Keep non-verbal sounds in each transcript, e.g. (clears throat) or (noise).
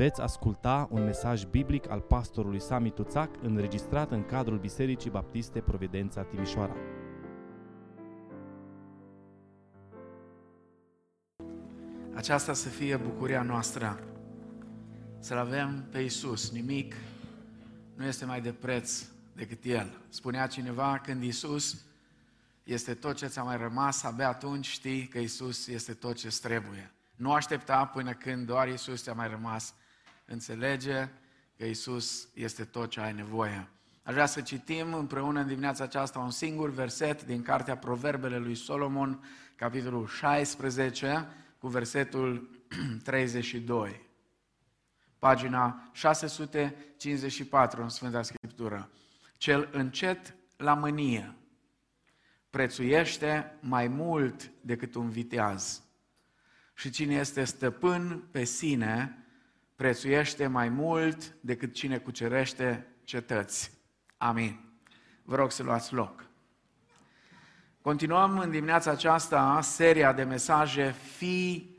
Veți asculta un mesaj biblic al pastorului Sami Tuțac înregistrat în cadrul Bisericii Baptiste Providența Timișoara. Aceasta să fie bucuria noastră, să-L avem pe Isus. Nimic nu este mai de preț decât El. Spunea cineva, când Isus este tot ce ți-a mai rămas, abia atunci știi că Isus este tot ce trebuie. Nu aștepta până când doar Isus ți-a mai rămas. Înțelege că Isus este tot ce ai nevoie. Aș vrea să citim împreună în dimineața aceasta un singur verset din Cartea Proverbele lui Solomon, capitolul 16, cu versetul (clears throat) 32. Pagina 654 în Sfânta Scriptură. Cel încet la mânie prețuiește mai mult decât un viteaz. Și cine este stăpân pe sine, prețuiește mai mult decât cine cucerește cetăți. Amin. Vă rog să luați loc. Continuăm în dimineața aceasta seria de mesaje Fii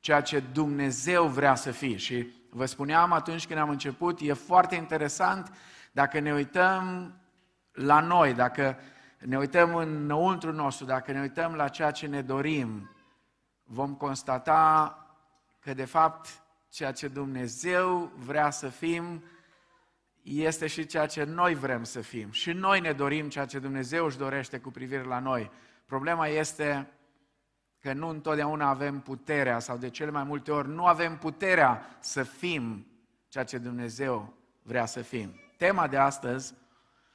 ceea ce Dumnezeu vrea să fii. Și vă spuneam atunci când am început, e foarte interesant dacă ne uităm la noi, dacă ne uităm înăuntru nostru, dacă ne uităm la ceea ce ne dorim, vom constata că de fapt ceea ce Dumnezeu vrea să fim este și ceea ce noi vrem să fim. Și noi ne dorim ceea ce Dumnezeu își dorește cu privire la noi. Problema este că nu întotdeauna avem puterea sau de cele mai multe ori nu avem puterea să fim ceea ce Dumnezeu vrea să fim. Tema de astăzi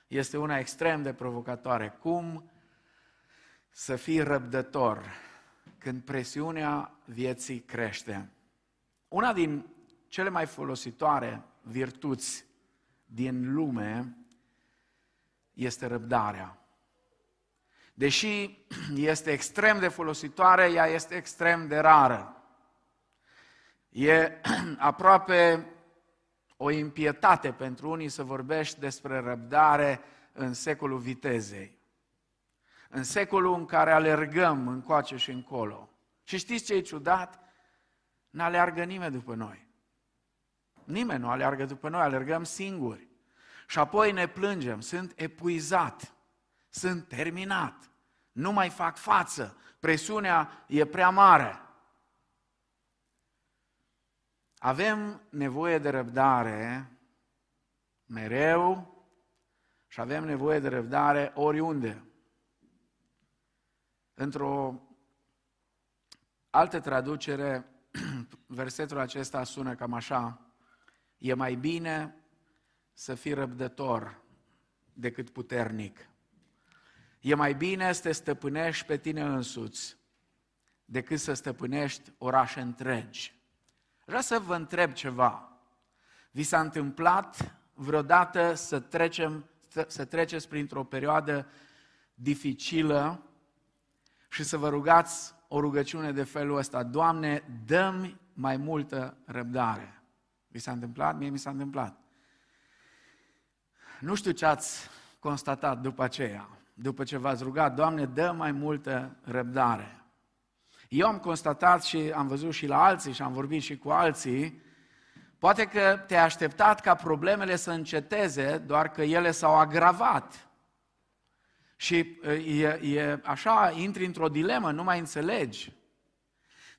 este una extrem de provocatoare. Cum să fii răbdător când presiunea vieții crește? Una din cele mai folositoare virtuți din lume este răbdarea. Deși este extrem de folositoare, ea este extrem de rară. E (clears throat) aproape o impietate pentru unii să vorbești despre răbdare în secolul vitezei. În secolul în care alergăm încoace și încolo. Și știți ce e ciudat? N-aleargă nimeni după noi. Nimeni nu aleargă după noi, alergăm singuri. Și apoi ne plângem, sunt epuizat, sunt terminat, nu mai fac față, presiunea e prea mare. Avem nevoie de răbdare mereu și avem nevoie de răbdare oriunde. Într-o altă traducere, versetul acesta sună cam așa. E mai bine să fii răbdător decât puternic. E mai bine să te stăpânești pe tine însuți decât să stăpânești orașe întregi. Vreau să vă întreb ceva. Vi s-a întâmplat vreodată să, trecem, să treceți printr-o perioadă dificilă și să vă rugați o rugăciune de felul ăsta, Doamne, dă-mi mai multă răbdare. Vi s-a întâmplat? Mie mi s-a întâmplat. Nu știu ce ați constatat după aceea, după ce v-ați rugat, Doamne, dă mai multă răbdare. Eu am constatat și am văzut și la alții și am vorbit și cu alții, poate că te-ai așteptat ca problemele să înceteze, doar că ele s-au agravat. Și e, e așa, intri într-o dilemă, nu mai înțelegi.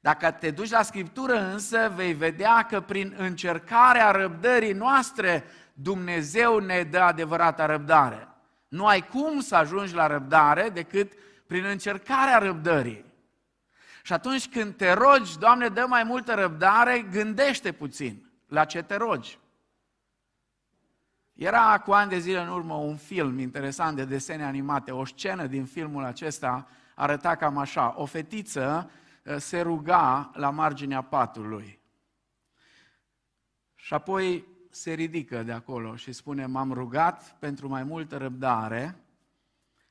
Dacă te duci la Scriptură însă, vei vedea că prin încercarea răbdării noastre, Dumnezeu ne dă adevărata răbdare. Nu ai cum să ajungi la răbdare decât prin încercarea răbdării. Și atunci când te rogi, Doamne, dă mai multă răbdare, gândește puțin la ce te rogi. Era cu ani de zile în urmă un film interesant de desene animate. O scenă din filmul acesta arăta cam așa. O fetiță uh, se ruga la marginea patului. Și apoi se ridică de acolo și spune, m-am rugat pentru mai multă răbdare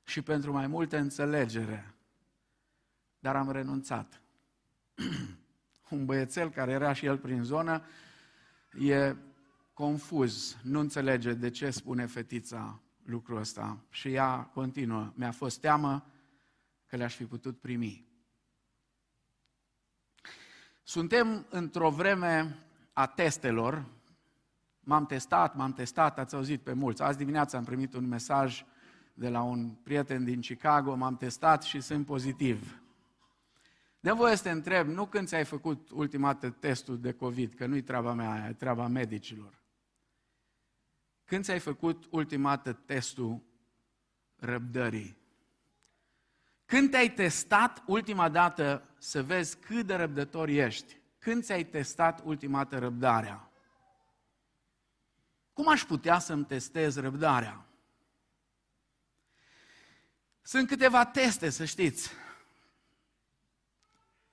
și pentru mai multă înțelegere, dar am renunțat. (clears throat) Un băiețel care era și el prin zonă e confuz, nu înțelege de ce spune fetița lucrul ăsta și ea continuă. Mi-a fost teamă că le-aș fi putut primi. Suntem într-o vreme a testelor, m-am testat, m-am testat, ați auzit pe mulți. Azi dimineața am primit un mesaj de la un prieten din Chicago, m-am testat și sunt pozitiv. De voie să te întreb, nu când ți-ai făcut ultima dată testul de COVID, că nu-i treaba mea, e treaba medicilor. Când ți-ai făcut ultima dată testul răbdării? Când te-ai testat ultima dată să vezi cât de răbdător ești? Când ți-ai testat ultima dată răbdarea? Cum aș putea să-mi testez răbdarea? Sunt câteva teste, să știți,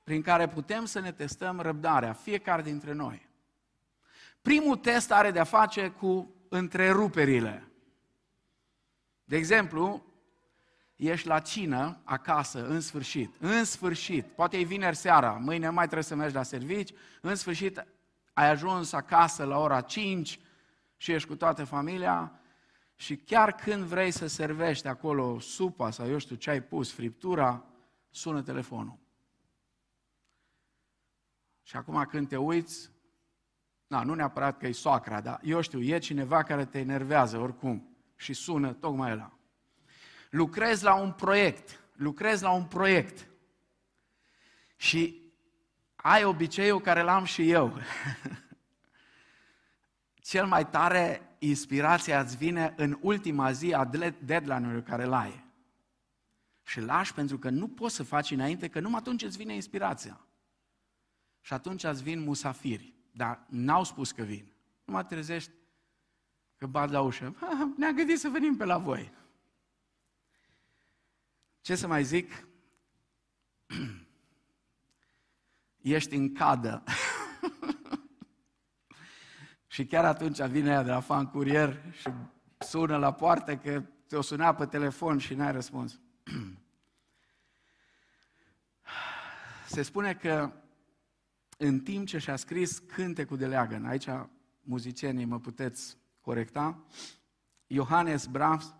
prin care putem să ne testăm răbdarea, fiecare dintre noi. Primul test are de-a face cu întreruperile. De exemplu, ești la cină acasă, în sfârșit, în sfârșit, poate e vineri seara, mâine mai trebuie să mergi la servici, în sfârșit ai ajuns acasă la ora 5 și ești cu toată familia și chiar când vrei să servești acolo supa sau eu știu ce ai pus, friptura, sună telefonul. Și acum când te uiți, na, nu neapărat că e soacra, dar eu știu, e cineva care te enervează oricum și sună tocmai la. Lucrezi la un proiect, lucrezi la un proiect și ai obiceiul care l-am și eu. (laughs) Cel mai tare inspirația îți vine în ultima zi a deadline-ului care l ai. Și lași pentru că nu poți să faci înainte, că numai atunci îți vine inspirația. Și atunci îți vin musafiri, dar n-au spus că vin. Nu mă trezești că bat la ușă. Ne-am gândit să venim pe la voi. Ce să mai zic? (clears throat) Ești în cadă. (laughs) și chiar atunci vine ea de la fan curier și sună la poartă că te-o suna pe telefon și n-ai răspuns. (clears throat) Se spune că în timp ce și-a scris cântecul de leagăn, aici muzicienii mă puteți corecta, Johannes Brahms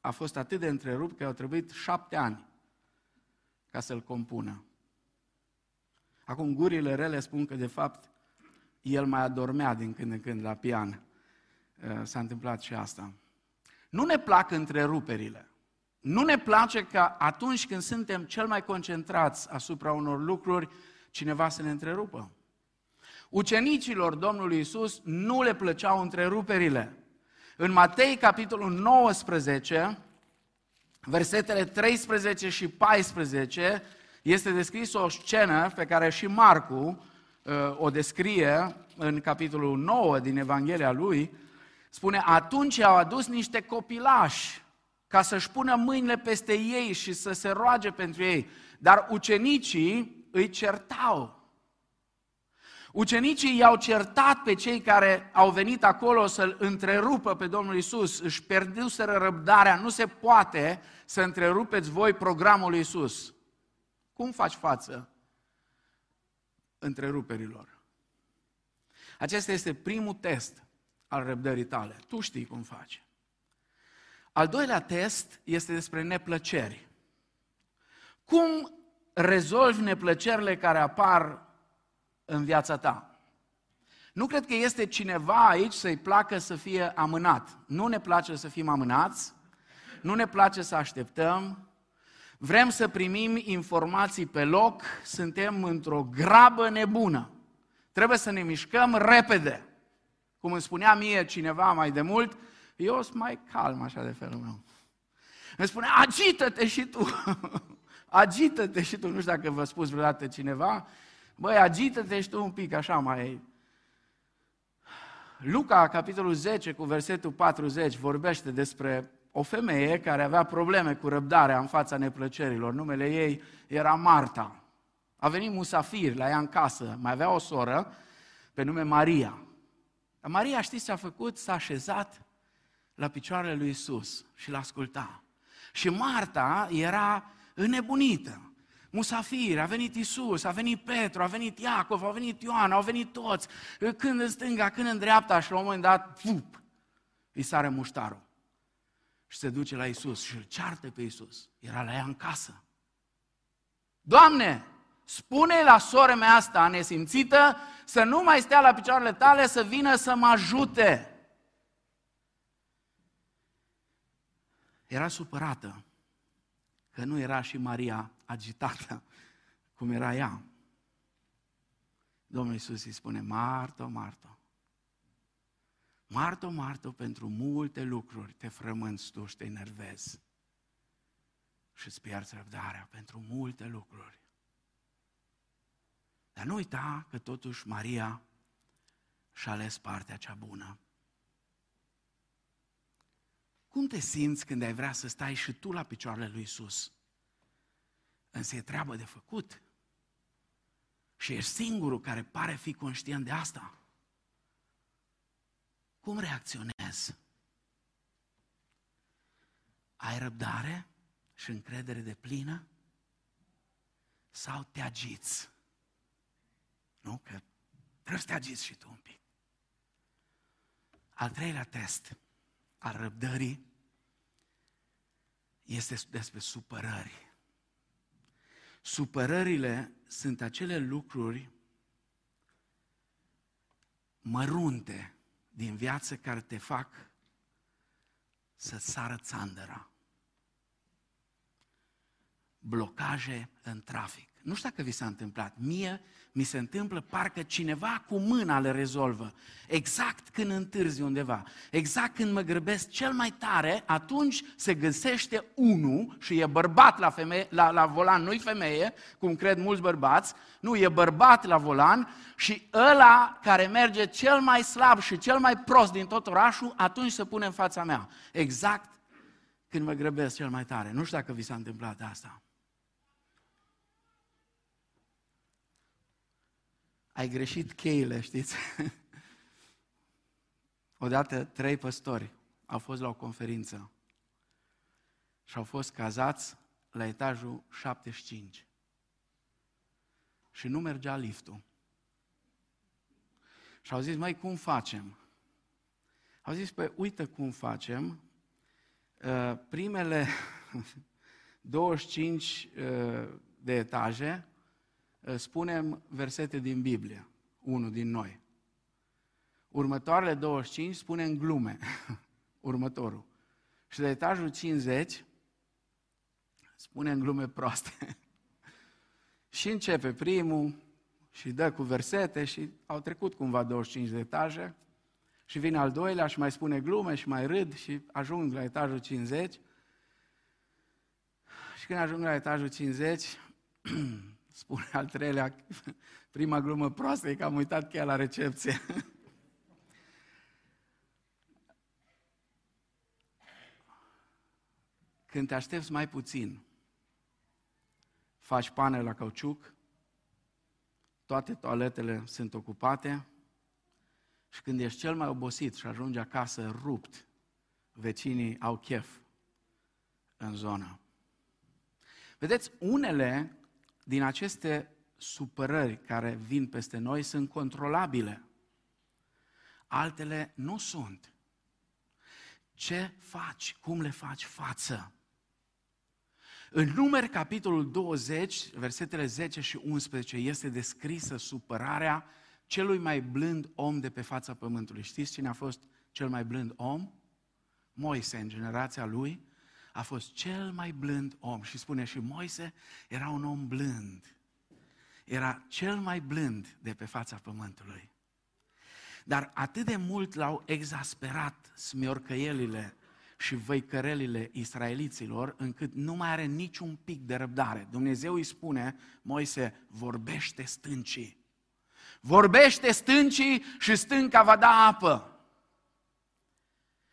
a fost atât de întrerupt că au trebuit șapte ani ca să-l compună. Acum gurile rele spun că de fapt el mai adormea din când în când la pian. Uh, s-a întâmplat și asta. Nu ne plac întreruperile. Nu ne place că atunci când suntem cel mai concentrați asupra unor lucruri, cineva să ne întrerupă. Ucenicilor Domnului Isus nu le plăceau întreruperile. În Matei, capitolul 19, versetele 13 și 14, este descris o scenă pe care și Marcu uh, o descrie în capitolul 9 din Evanghelia lui. Spune, atunci au adus niște copilași ca să-și pună mâinile peste ei și să se roage pentru ei. Dar ucenicii îi certau. Ucenicii i-au certat pe cei care au venit acolo să-l întrerupă pe Domnul Isus, își pierduseră răbdarea, nu se poate să întrerupeți voi programul lui Isus. Cum faci față întreruperilor? Acesta este primul test al răbdării tale. Tu știi cum faci. Al doilea test este despre neplăceri. Cum rezolvi neplăcerile care apar în viața ta. Nu cred că este cineva aici să-i placă să fie amânat. Nu ne place să fim amânați, nu ne place să așteptăm, vrem să primim informații pe loc, suntem într-o grabă nebună. Trebuie să ne mișcăm repede. Cum îmi spunea mie cineva mai de mult, eu sunt mai calm așa de felul meu. Îmi spunea, agită-te și tu! (laughs) agită-te și tu! Nu știu dacă vă spus vreodată cineva, Băi, agită-te și tu un pic, așa mai... Luca, capitolul 10, cu versetul 40, vorbește despre o femeie care avea probleme cu răbdarea în fața neplăcerilor. Numele ei era Marta. A venit musafir la ea în casă, mai avea o soră pe nume Maria. Dar Maria, știți ce a făcut? S-a așezat la picioarele lui Isus și l-asculta. Și Marta era înnebunită musafiri, a venit Isus, a venit Petru, a venit Iacov, a venit Ioan, au venit toți, când în stânga, când în dreapta și la un moment dat, fup, îi sare muștarul. Și se duce la Isus și îl ceartă pe Isus. Era la ea în casă. Doamne, spune la sora mea asta nesimțită să nu mai stea la picioarele tale, să vină să mă ajute. Era supărată că nu era și Maria agitată cum era ea. Domnul Iisus îi spune, Marto, Marto, Marto, Marto, pentru multe lucruri te frămânți tu și te enervezi și îți pierzi răbdarea pentru multe lucruri. Dar nu uita că totuși Maria și-a ales partea cea bună. Cum te simți când ai vrea să stai și tu la picioarele lui Isus? Însă e treabă de făcut. Și ești singurul care pare fi conștient de asta. Cum reacționezi? Ai răbdare și încredere de plină? Sau te agiți? Nu? Că trebuie să te agiți și tu un pic. Al treilea test al răbdării este despre supărări. Supărările sunt acele lucruri mărunte din viață care te fac să sară țandăra. Blocaje în trafic. Nu știu dacă vi s-a întâmplat. Mie mi se întâmplă parcă cineva cu mâna le rezolvă. Exact când întârzi undeva, exact când mă grăbesc cel mai tare, atunci se găsește unul și e bărbat la, femeie, la, la volan, nu-i femeie, cum cred mulți bărbați, nu, e bărbat la volan și ăla care merge cel mai slab și cel mai prost din tot orașul, atunci se pune în fața mea. Exact când mă grăbesc cel mai tare. Nu știu dacă vi s-a întâmplat asta. Ai greșit cheile, știți? (laughs) Odată trei păstori au fost la o conferință și au fost cazați la etajul 75. Și nu mergea liftul. Și au zis, mai cum facem? Au zis, păi uite cum facem. Uh, primele (laughs) 25 uh, de etaje Eh, spunem versete din Biblie, unul din noi. Următoarele 25 spunem glume, (laughs) următorul. Și de etajul 50 spunem glume proaste. (laughs) și începe primul și dă cu versete și au trecut cumva 25 de etaje și vine al doilea și mai spune glume și mai râd și ajung la etajul 50 și când ajung la etajul 50 (clears throat) Spune al treilea, (laughs) prima glumă proastă e că am uitat chiar la recepție. (laughs) Când te aștepți mai puțin, faci pane la cauciuc, toate toaletele sunt ocupate și când ești cel mai obosit și ajungi acasă rupt, vecinii au chef în zonă. Vedeți, unele din aceste supărări care vin peste noi sunt controlabile. Altele nu sunt. Ce faci? Cum le faci față? În numeri, capitolul 20, versetele 10 și 11, este descrisă supărarea celui mai blând om de pe fața pământului. Știți cine a fost cel mai blând om? Moise, în generația lui, a fost cel mai blând om. Și spune și Moise era un om blând. Era cel mai blând de pe fața pământului. Dar atât de mult l-au exasperat smiorcăielile și văicărelile israeliților, încât nu mai are niciun pic de răbdare. Dumnezeu îi spune, Moise, vorbește stâncii. Vorbește stâncii și stânca va da apă.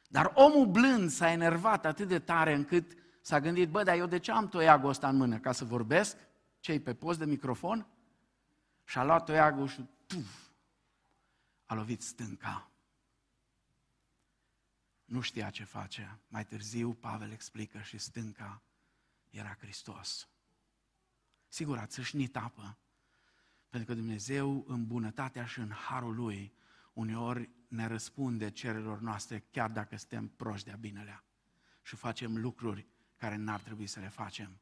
Dar omul blând s-a enervat atât de tare încât s-a gândit, bă, dar eu de ce am toiagul ăsta în mână? Ca să vorbesc? Cei pe post de microfon? Și a luat toiagul și tuf, a lovit stânca. Nu știa ce face. Mai târziu Pavel explică și stânca era Hristos. Sigur, a țâșnit apă, pentru că Dumnezeu în bunătatea și în harul Lui uneori ne răspunde cererilor noastre, chiar dacă suntem proști de-a binelea și facem lucruri care n-ar trebui să le facem.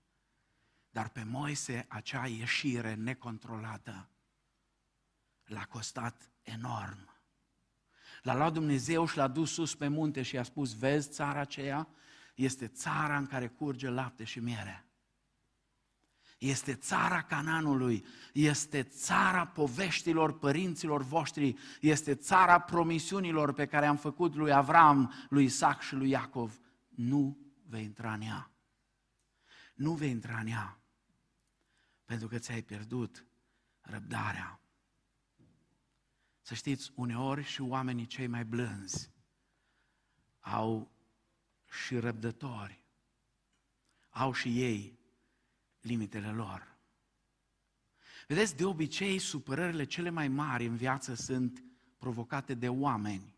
Dar pe Moise acea ieșire necontrolată l-a costat enorm. L-a luat Dumnezeu și l-a dus sus pe munte și i-a spus, vezi țara aceea? Este țara în care curge lapte și miere. Este țara Cananului, este țara poveștilor părinților voștri, este țara promisiunilor pe care am făcut lui Avram, lui Isaac și lui Iacov. Nu vei intra în ea. Nu vei intra în ea. Pentru că ți-ai pierdut răbdarea. Să știți, uneori și oamenii cei mai blânzi au și răbdători, au și ei limitele lor. Vedeți, de obicei, supărările cele mai mari în viață sunt provocate de oameni,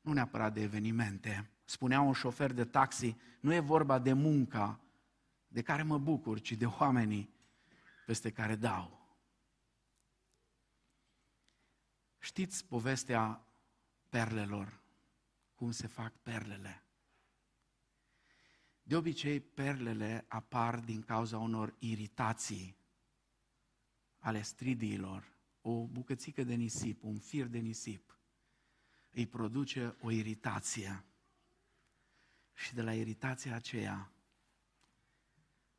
nu neapărat de evenimente. Spunea un șofer de taxi, nu e vorba de munca de care mă bucur, ci de oamenii peste care dau. Știți povestea perlelor, cum se fac perlele. De obicei, perlele apar din cauza unor iritații ale stridiilor. O bucățică de nisip, un fir de nisip, îi produce o iritație. Și de la iritația aceea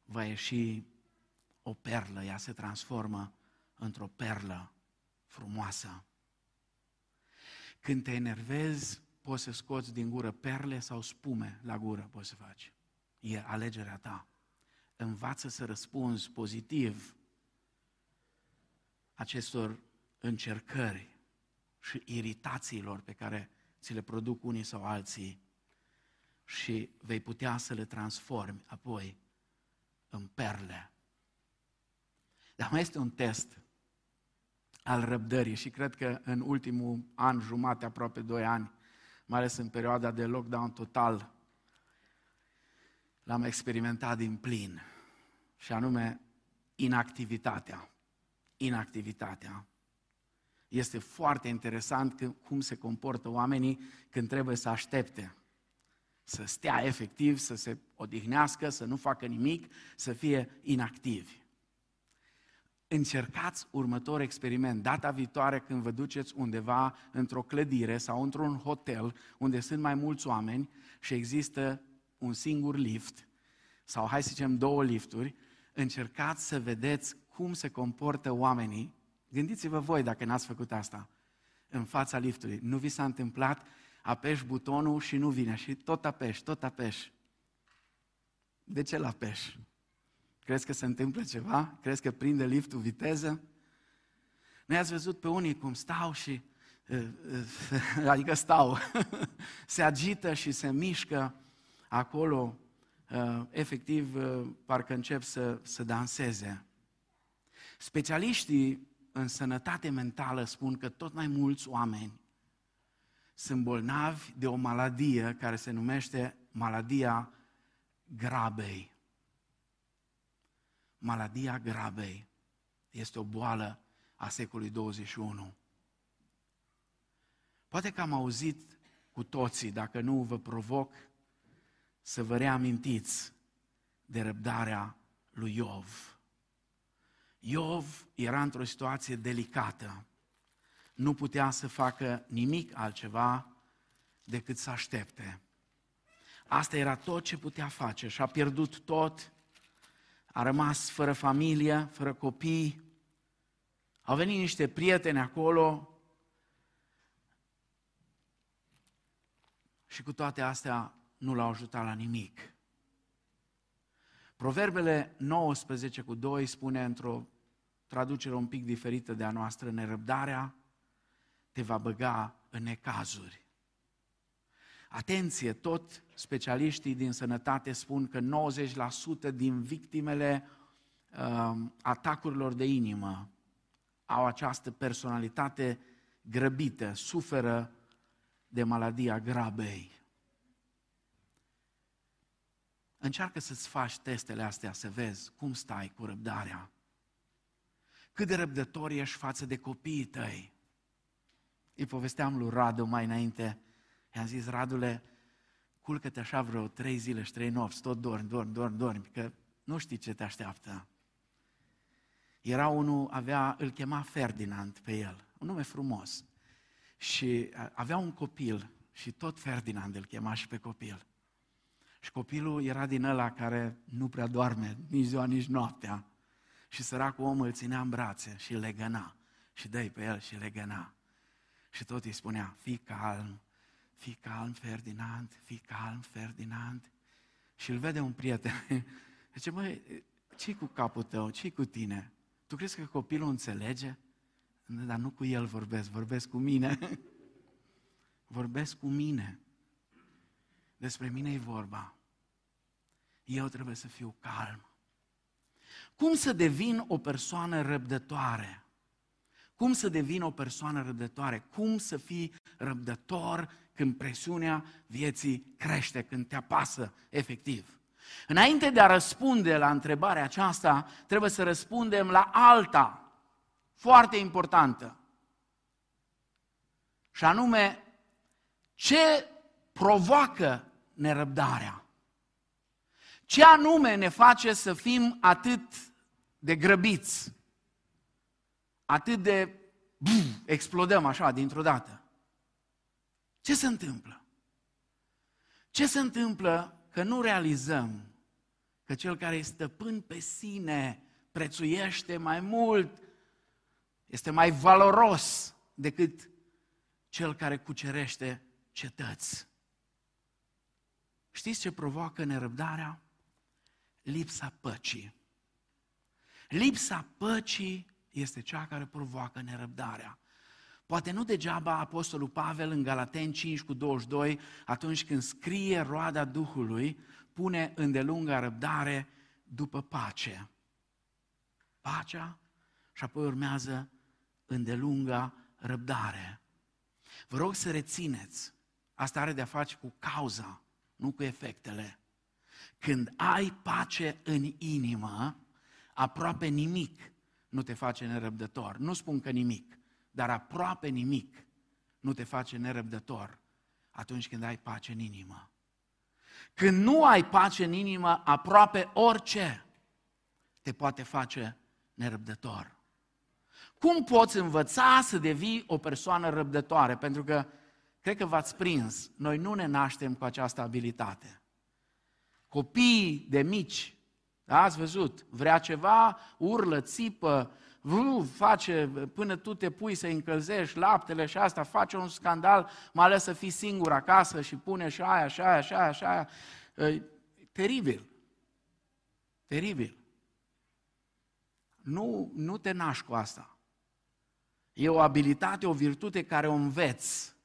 va ieși o perlă, ea se transformă într-o perlă frumoasă. Când te enervezi, poți să scoți din gură perle sau spume la gură, poți să faci. E alegerea ta. Învață să răspunzi pozitiv acestor încercări și iritațiilor pe care ți le produc unii sau alții și vei putea să le transformi apoi în perle. Dar mai este un test al răbdării și cred că în ultimul an, jumate, aproape doi ani, mai ales în perioada de lockdown total, l-am experimentat din plin, și anume inactivitatea. Inactivitatea. Este foarte interesant cum se comportă oamenii când trebuie să aștepte. Să stea efectiv, să se odihnească, să nu facă nimic, să fie inactivi încercați următor experiment. Data viitoare când vă duceți undeva într-o clădire sau într-un hotel unde sunt mai mulți oameni și există un singur lift sau hai să zicem două lifturi, încercați să vedeți cum se comportă oamenii. Gândiți-vă voi dacă n-ați făcut asta în fața liftului. Nu vi s-a întâmplat, apeși butonul și nu vine și tot apeși, tot apeși. De ce l-apeși? Crezi că se întâmplă ceva? Crezi că prinde liftul viteză? Noi ați văzut pe unii cum stau și, uh, uh, (laughs) adică stau, (laughs) se agită și se mișcă acolo, uh, efectiv, parcă încep să, să danseze. Specialiștii în sănătate mentală spun că tot mai mulți oameni sunt bolnavi de o maladie care se numește maladia grabei. Maladia grabei este o boală a secolului 21. Poate că am auzit cu toții, dacă nu vă provoc, să vă reamintiți de răbdarea lui Iov. Iov era într-o situație delicată. Nu putea să facă nimic altceva decât să aștepte. Asta era tot ce putea face și a pierdut tot a rămas fără familie, fără copii, au venit niște prieteni acolo și cu toate astea nu l-au ajutat la nimic. Proverbele 19 cu 2 spune într-o traducere un pic diferită de a noastră, nerăbdarea te va băga în necazuri. Atenție, tot specialiștii din sănătate spun că 90% din victimele uh, atacurilor de inimă au această personalitate grăbită, suferă de maladia grabei. Încearcă să-ți faci testele astea, să vezi cum stai cu răbdarea. Cât de răbdător ești față de copiii tăi. Îi povesteam lui Radu mai înainte I-am zis, Radule, culcă-te așa vreo trei zile și trei nopți, tot dormi, dormi, dormi, dormi, că nu știi ce te așteaptă. Era unul, avea, îl chema Ferdinand pe el, un nume frumos. Și avea un copil și tot Ferdinand îl chema și pe copil. Și copilul era din ăla care nu prea doarme nici ziua, nici noaptea. Și săracul om îl ținea în brațe și îl legăna. Și dă pe el și îl legăna. Și tot îi spunea, fii calm, fii calm, Ferdinand, fii calm, Ferdinand. Și îl vede un prieten. (laughs) Zice, măi, ce cu capul tău, ce cu tine? Tu crezi că copilul înțelege? Dar nu cu el vorbesc, vorbesc cu mine. (laughs) vorbesc cu mine. Despre mine e vorba. Eu trebuie să fiu calm. Cum să devin o persoană răbdătoare? Cum să devin o persoană răbdătoare? Cum să fii răbdător când presiunea vieții crește, când te apasă efectiv? Înainte de a răspunde la întrebarea aceasta, trebuie să răspundem la alta, foarte importantă. Și anume, ce provoacă nerăbdarea? Ce anume ne face să fim atât de grăbiți? Atât de buf, explodăm așa dintr-o dată? Ce se întâmplă? Ce se întâmplă că nu realizăm că cel care este stăpân pe sine prețuiește mai mult, este mai valoros decât cel care cucerește cetăți. Știți ce provoacă nerăbdarea? Lipsa păcii. Lipsa păcii este cea care provoacă nerăbdarea. Poate nu degeaba Apostolul Pavel în Galaten 5 cu 22, atunci când scrie roada Duhului, pune îndelunga răbdare după pace. Pacea și apoi urmează îndelunga răbdare. Vă rog să rețineți, asta are de-a face cu cauza, nu cu efectele. Când ai pace în inimă, aproape nimic nu te face nerăbdător. Nu spun că nimic, dar aproape nimic nu te face nerăbdător atunci când ai pace în inimă. Când nu ai pace în inimă, aproape orice te poate face nerăbdător. Cum poți învăța să devii o persoană răbdătoare? Pentru că, cred că v-ați prins, noi nu ne naștem cu această abilitate. Copiii de mici, da, ați văzut, vrea ceva, urlă, țipă, face până tu te pui să încălzești laptele și asta, face un scandal, mai ales să fii singur acasă și pune și aia, și aia, și aia, și aia. E, teribil. Teribil. Nu, nu te naști cu asta. E o abilitate, o virtute care o înveți.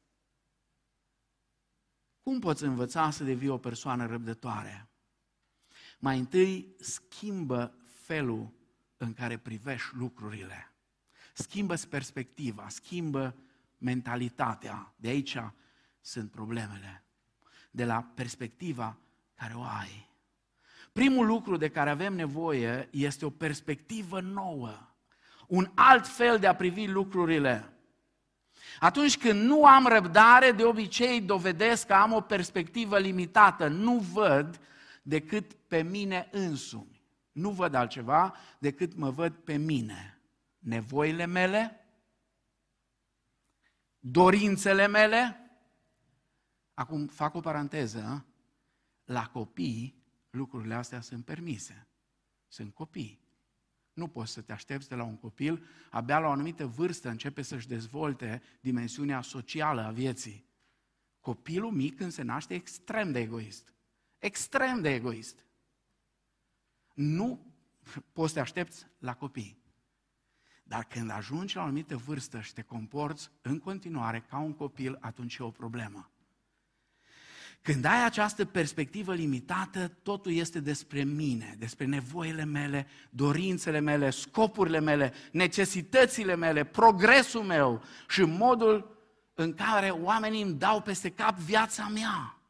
Cum poți învăța să devii o persoană răbdătoare? Mai întâi schimbă felul în care privești lucrurile. schimbă perspectiva, schimbă mentalitatea. De aici sunt problemele. De la perspectiva care o ai. Primul lucru de care avem nevoie este o perspectivă nouă, un alt fel de a privi lucrurile. Atunci când nu am răbdare, de obicei dovedesc că am o perspectivă limitată, nu văd decât pe mine însumi. Nu văd altceva decât mă văd pe mine. Nevoile mele, dorințele mele. Acum fac o paranteză. La copii lucrurile astea sunt permise. Sunt copii. Nu poți să te aștepți de la un copil, abia la o anumită vârstă începe să-și dezvolte dimensiunea socială a vieții. Copilul mic când se naște extrem de egoist. Extrem de egoist. Nu poți să te aștepți la copii. Dar când ajungi la o anumită vârstă și te comporți în continuare ca un copil, atunci e o problemă. Când ai această perspectivă limitată, totul este despre mine, despre nevoile mele, dorințele mele, scopurile mele, necesitățile mele, progresul meu și modul în care oamenii îmi dau peste cap viața mea.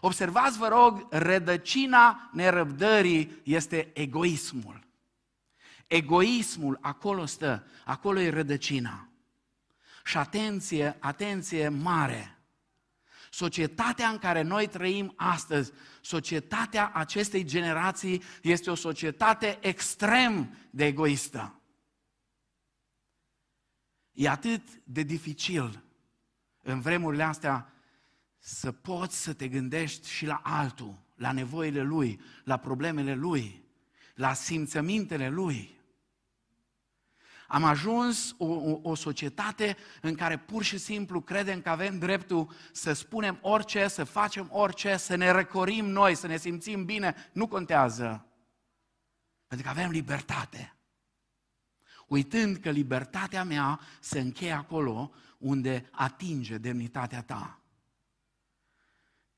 Observați, vă rog, rădăcina nerăbdării este egoismul. Egoismul, acolo stă, acolo e rădăcina. Și atenție, atenție mare. Societatea în care noi trăim astăzi, societatea acestei generații este o societate extrem de egoistă. E atât de dificil în vremurile astea să poți să te gândești și la altul, la nevoile lui, la problemele lui, la simțămintele lui. Am ajuns o, o, o societate în care pur și simplu credem că avem dreptul să spunem orice, să facem orice, să ne răcorim noi, să ne simțim bine. Nu contează. Pentru că avem libertate. Uitând că libertatea mea se încheie acolo unde atinge demnitatea ta.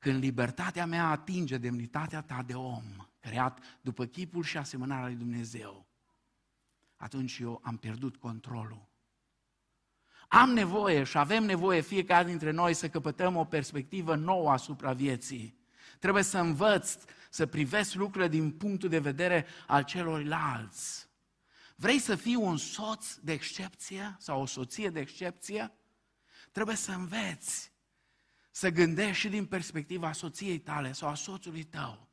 Când libertatea mea atinge demnitatea ta de om, creat după chipul și asemănarea lui Dumnezeu, atunci eu am pierdut controlul. Am nevoie și avem nevoie fiecare dintre noi să căpătăm o perspectivă nouă asupra vieții. Trebuie să învăț să privesc lucrurile din punctul de vedere al celorlalți. Vrei să fii un soț de excepție sau o soție de excepție? Trebuie să înveți să gândești și din perspectiva soției tale sau a soțului tău.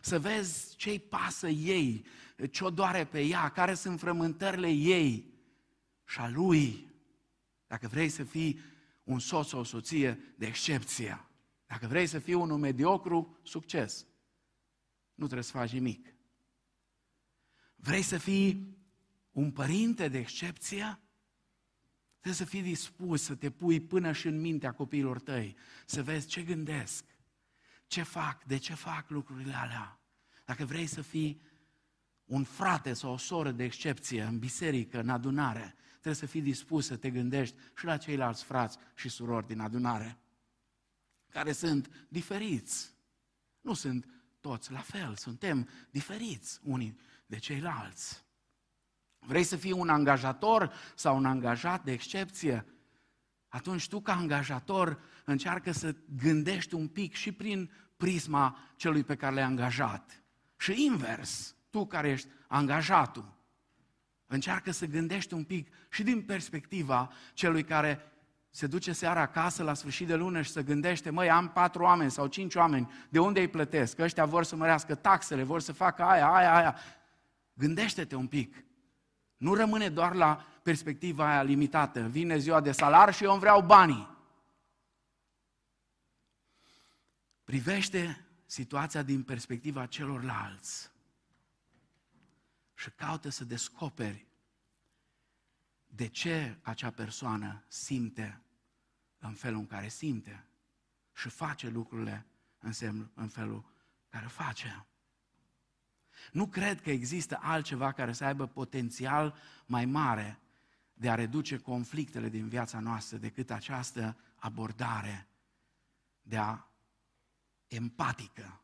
Să vezi ce-i pasă ei, ce-o doare pe ea, care sunt frământările ei și a lui. Dacă vrei să fii un soț sau o soție de excepție, dacă vrei să fii unul mediocru, succes. Nu trebuie să faci nimic. Vrei să fii un părinte de excepție? Trebuie să fii dispus să te pui până și în mintea copiilor tăi, să vezi ce gândesc, ce fac, de ce fac lucrurile alea. Dacă vrei să fii un frate sau o soră de excepție în biserică, în adunare, trebuie să fii dispus să te gândești și la ceilalți frați și surori din adunare, care sunt diferiți. Nu sunt toți la fel, suntem diferiți unii de ceilalți. Vrei să fii un angajator sau un angajat de excepție? Atunci tu ca angajator încearcă să gândești un pic și prin prisma celui pe care l-ai angajat. Și invers, tu care ești angajatul, încearcă să gândești un pic și din perspectiva celui care se duce seara acasă la sfârșit de lună și să gândește, măi, am patru oameni sau cinci oameni, de unde îi plătesc? Că ăștia vor să mărească taxele, vor să facă aia, aia, aia. Gândește-te un pic. Nu rămâne doar la perspectiva aia limitată. Vine ziua de salar și eu îmi vreau banii. Privește situația din perspectiva celorlalți și caută să descoperi de ce acea persoană simte în felul în care simte și face lucrurile în, semn, în felul care face. Nu cred că există altceva care să aibă potențial mai mare de a reduce conflictele din viața noastră decât această abordare de a empatică,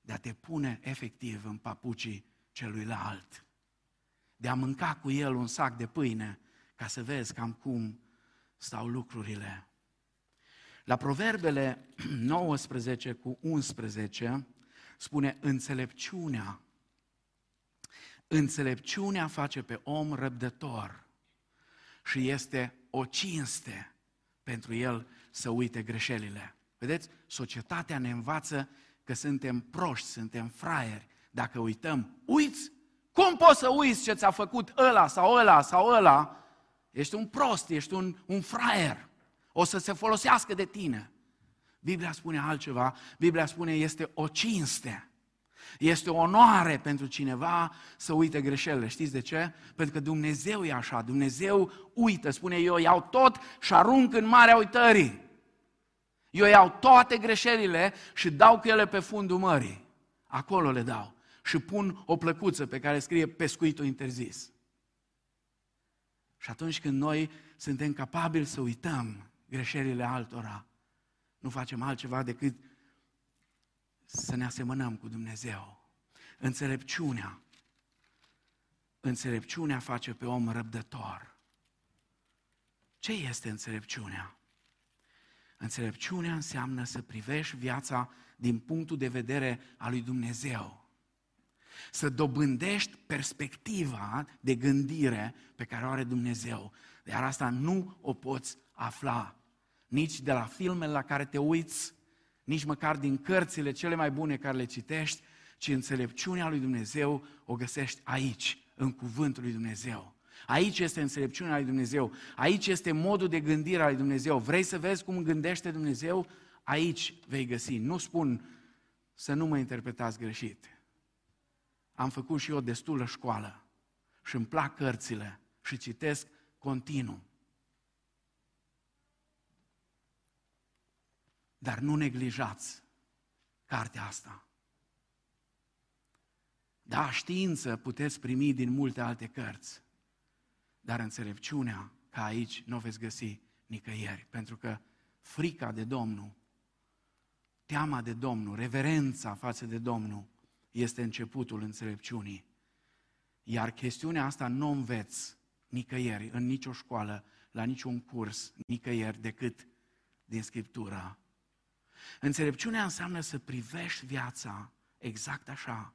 de a te pune efectiv în papucii celuilalt, de a mânca cu el un sac de pâine ca să vezi cam cum stau lucrurile. La Proverbele (clears throat) 19 cu 11 spune înțelepciunea Înțelepciunea face pe om răbdător și este o cinste pentru el să uite greșelile. Vedeți, societatea ne învață că suntem proști, suntem fraieri. Dacă uităm, uiți! Cum poți să uiți ce ți-a făcut ăla sau ăla sau ăla? Ești un prost, ești un, un fraier. O să se folosească de tine. Biblia spune altceva. Biblia spune este o cinste este o onoare pentru cineva să uite greșelile. Știți de ce? Pentru că Dumnezeu e așa. Dumnezeu uită. Spune, eu iau tot și arunc în marea uitării. Eu iau toate greșelile și dau cu ele pe fundul mării. Acolo le dau. Și pun o plăcuță pe care scrie pescuitul interzis. Și atunci când noi suntem capabili să uităm greșelile altora, nu facem altceva decât să ne asemănăm cu Dumnezeu. Înțelepciunea. Înțelepciunea face pe om răbdător. Ce este înțelepciunea? Înțelepciunea înseamnă să privești viața din punctul de vedere al lui Dumnezeu. Să dobândești perspectiva de gândire pe care o are Dumnezeu. Iar asta nu o poți afla nici de la filmele la care te uiți, nici măcar din cărțile cele mai bune care le citești, ci înțelepciunea lui Dumnezeu o găsești aici, în cuvântul lui Dumnezeu. Aici este înțelepciunea lui Dumnezeu. Aici este modul de gândire al lui Dumnezeu. Vrei să vezi cum gândește Dumnezeu? Aici vei găsi. Nu spun să nu mă interpretați greșit. Am făcut și eu destulă școală și îmi plac cărțile și citesc continuu. Dar nu neglijați cartea asta. Da, știință puteți primi din multe alte cărți, dar înțelepciunea, ca aici, nu o veți găsi nicăieri, pentru că frica de Domnul, teama de Domnul, reverența față de Domnul, este începutul înțelepciunii. Iar chestiunea asta nu o înveți nicăieri, în nicio școală, la niciun curs, nicăieri, decât din Scriptură. Înțelepciunea înseamnă să privești viața exact așa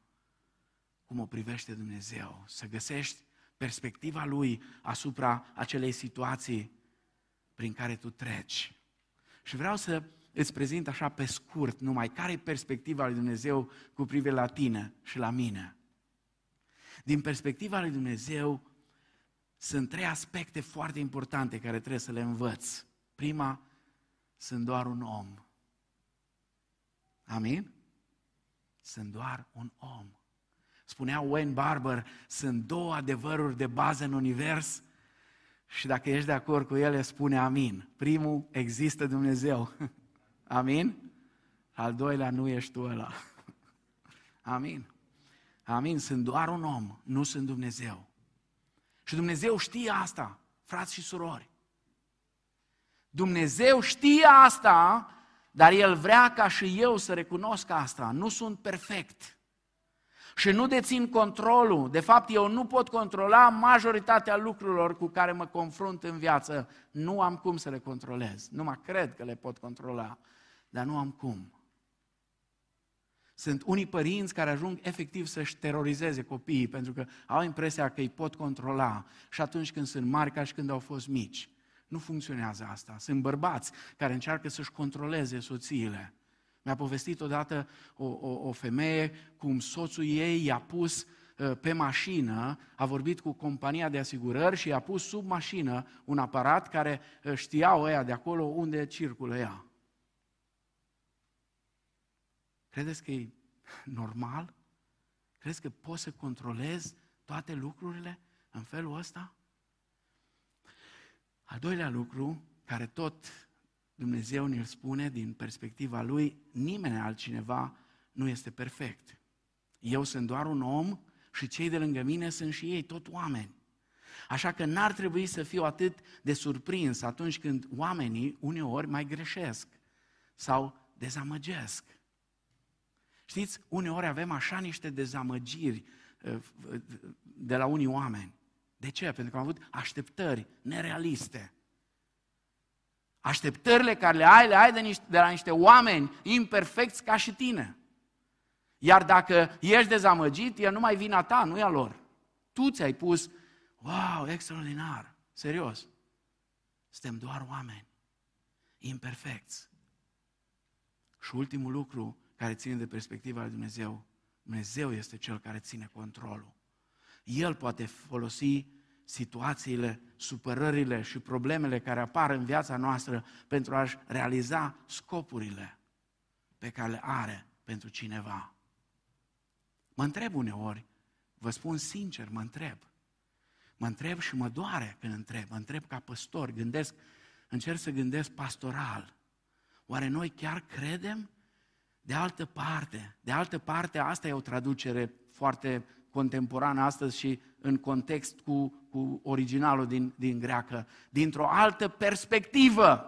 cum o privește Dumnezeu, să găsești perspectiva Lui asupra acelei situații prin care tu treci. Și vreau să îți prezint așa pe scurt numai care e perspectiva lui Dumnezeu cu privire la tine și la mine. Din perspectiva lui Dumnezeu sunt trei aspecte foarte importante care trebuie să le învăț. Prima, sunt doar un om. Amin? Sunt doar un om. Spunea Wayne Barber, sunt două adevăruri de bază în univers și dacă ești de acord cu ele, spune amin. Primul, există Dumnezeu. (laughs) Amin? Al doilea, nu ești tu ăla. (laughs) Amin. Amin. Sunt doar un om, nu sunt Dumnezeu. Și Dumnezeu știe asta, frați și surori. Dumnezeu știe asta, dar El vrea ca și eu să recunosc asta. Nu sunt perfect. Și nu dețin controlul. De fapt, eu nu pot controla majoritatea lucrurilor cu care mă confrunt în viață. Nu am cum să le controlez. Nu mă cred că le pot controla, dar nu am cum. Sunt unii părinți care ajung efectiv să-și terorizeze copiii pentru că au impresia că îi pot controla și atunci când sunt mari ca și când au fost mici. Nu funcționează asta. Sunt bărbați care încearcă să-și controleze soțiile. Mi-a povestit odată o, o, o femeie cum soțul ei i-a pus uh, pe mașină, a vorbit cu compania de asigurări și i-a pus sub mașină un aparat care uh, știau ăia de acolo unde circulă ea. Credeți că e normal? Crezi că poți să controlezi toate lucrurile în felul ăsta? Al doilea lucru, care tot Dumnezeu ne-l spune din perspectiva Lui, nimeni altcineva nu este perfect. Eu sunt doar un om și cei de lângă mine sunt și ei, tot oameni. Așa că n-ar trebui să fiu atât de surprins atunci când oamenii uneori mai greșesc sau dezamăgesc. Știți, uneori avem așa niște dezamăgiri uh, de la unii oameni. De ce? Pentru că am avut așteptări nerealiste. Așteptările care le ai, le ai de, niște, de la niște oameni imperfecți ca și tine. Iar dacă ești dezamăgit, e numai vina ta, nu e a lor. Tu ți-ai pus, wow, extraordinar, serios. Suntem doar oameni, imperfecți. Și ultimul lucru care ține de perspectiva lui Dumnezeu, Dumnezeu este Cel care ține controlul. El poate folosi situațiile, supărările și problemele care apar în viața noastră pentru a-și realiza scopurile pe care le are pentru cineva. Mă întreb uneori, vă spun sincer, mă întreb. Mă întreb și mă doare când întreb. Mă întreb ca păstor, gândesc, încerc să gândesc pastoral. Oare noi chiar credem? De altă parte, de altă parte, asta e o traducere foarte contemporană astăzi și în context cu, cu originalul din, din greacă, dintr-o altă perspectivă.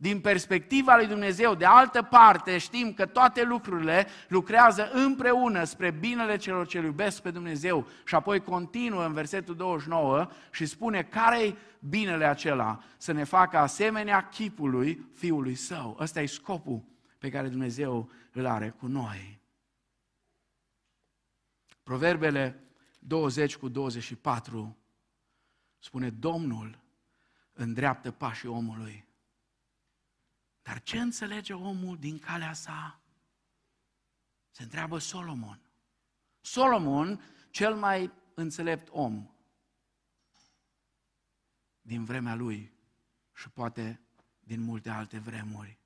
Din perspectiva lui Dumnezeu, de altă parte, știm că toate lucrurile lucrează împreună spre binele celor ce iubesc pe Dumnezeu. Și apoi continuă în versetul 29 și spune care e binele acela? Să ne facă asemenea chipului Fiului Său. Ăsta e scopul pe care Dumnezeu îl are cu noi. Proverbele 20 cu 24 spune Domnul îndreaptă pașii omului, dar Dar ce înțelege omul din calea sa? Se întreabă Solomon. Solomon, cel mai înțelept om din vremea lui și poate din multe alte vremuri.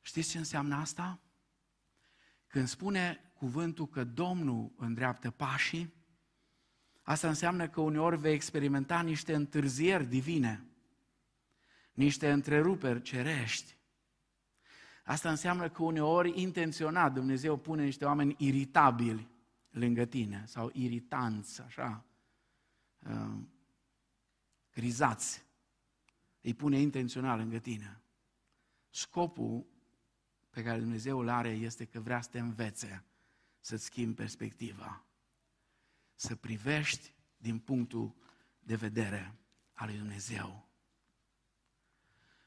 Știți ce înseamnă asta? Când spune cuvântul că Domnul îndreaptă pașii, asta înseamnă că uneori vei experimenta niște întârzieri divine, niște întreruperi cerești. Asta înseamnă că uneori intenționat Dumnezeu pune niște oameni iritabili lângă tine sau iritanți, așa, uh, grizați. Îi pune intențional lângă tine. Scopul pe care Dumnezeu îl are este că vrea să te învețe să-ți schimbi perspectiva. Să privești din punctul de vedere al lui Dumnezeu.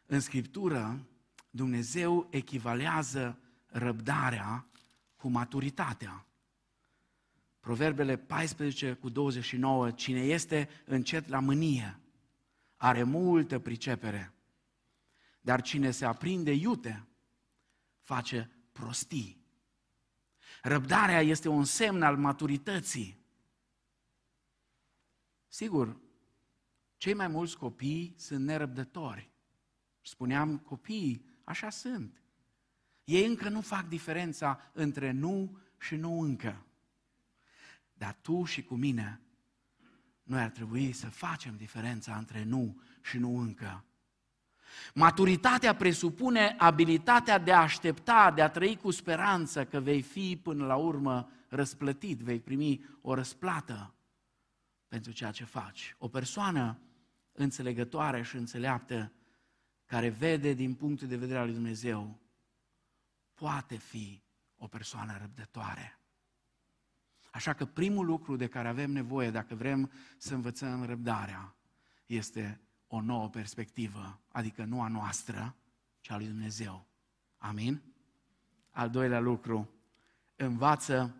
În Scriptură, Dumnezeu echivalează răbdarea cu maturitatea. Proverbele 14 cu 29, cine este încet la mânie, are multă pricepere, dar cine se aprinde iute, face prostii. Răbdarea este un semn al maturității. Sigur, cei mai mulți copii sunt nerăbdători. Spuneam, copiii așa sunt. Ei încă nu fac diferența între nu și nu încă. Dar tu și cu mine, noi ar trebui să facem diferența între nu și nu încă. Maturitatea presupune abilitatea de a aștepta, de a trăi cu speranță că vei fi până la urmă răsplătit, vei primi o răsplată pentru ceea ce faci. O persoană înțelegătoare și înțeleaptă care vede din punctul de vedere al lui Dumnezeu poate fi o persoană răbdătoare. Așa că primul lucru de care avem nevoie dacă vrem să învățăm răbdarea este o nouă perspectivă, adică nu a noastră, ci a lui Dumnezeu. Amin? Al doilea lucru, învață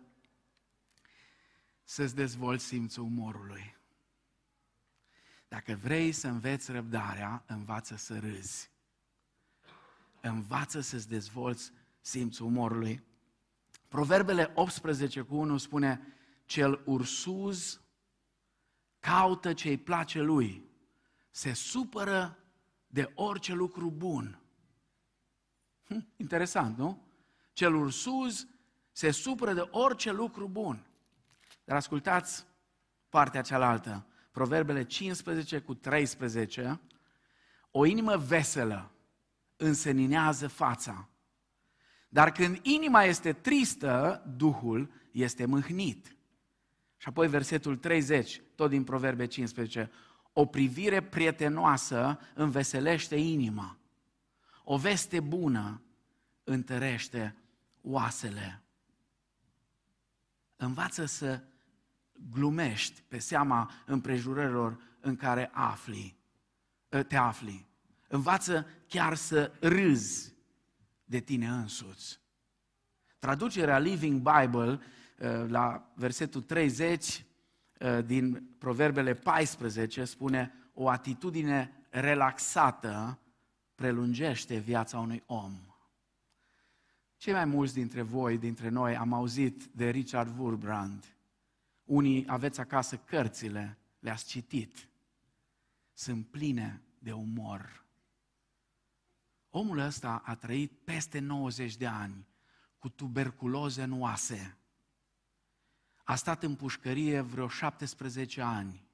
să-ți dezvolți simțul umorului. Dacă vrei să înveți răbdarea, învață să râzi. Învață să-ți dezvolți simțul umorului. Proverbele 18 cu 1 spune, cel ursuz caută ce îi place lui, se supără de orice lucru bun. Hm, interesant, nu? Cel ursuz se supără de orice lucru bun. Dar ascultați partea cealaltă. Proverbele 15 cu 13. O inimă veselă înseninează fața. Dar când inima este tristă, Duhul este mâhnit. Și apoi versetul 30, tot din Proverbe 15 o privire prietenoasă înveselește inima. O veste bună întărește oasele. Învață să glumești pe seama împrejurărilor în care afli, ă, te afli. Învață chiar să râzi de tine însuți. Traducerea Living Bible ă, la versetul 30 Uh, din Proverbele 14 spune o atitudine relaxată prelungește viața unui om. Cei mai mulți dintre voi, dintre noi, am auzit de Richard Wurbrand. Unii aveți acasă cărțile, le-ați citit. Sunt pline de umor. Omul ăsta a trăit peste 90 de ani cu tuberculoze în oase a stat în pușcărie vreo 17 ani.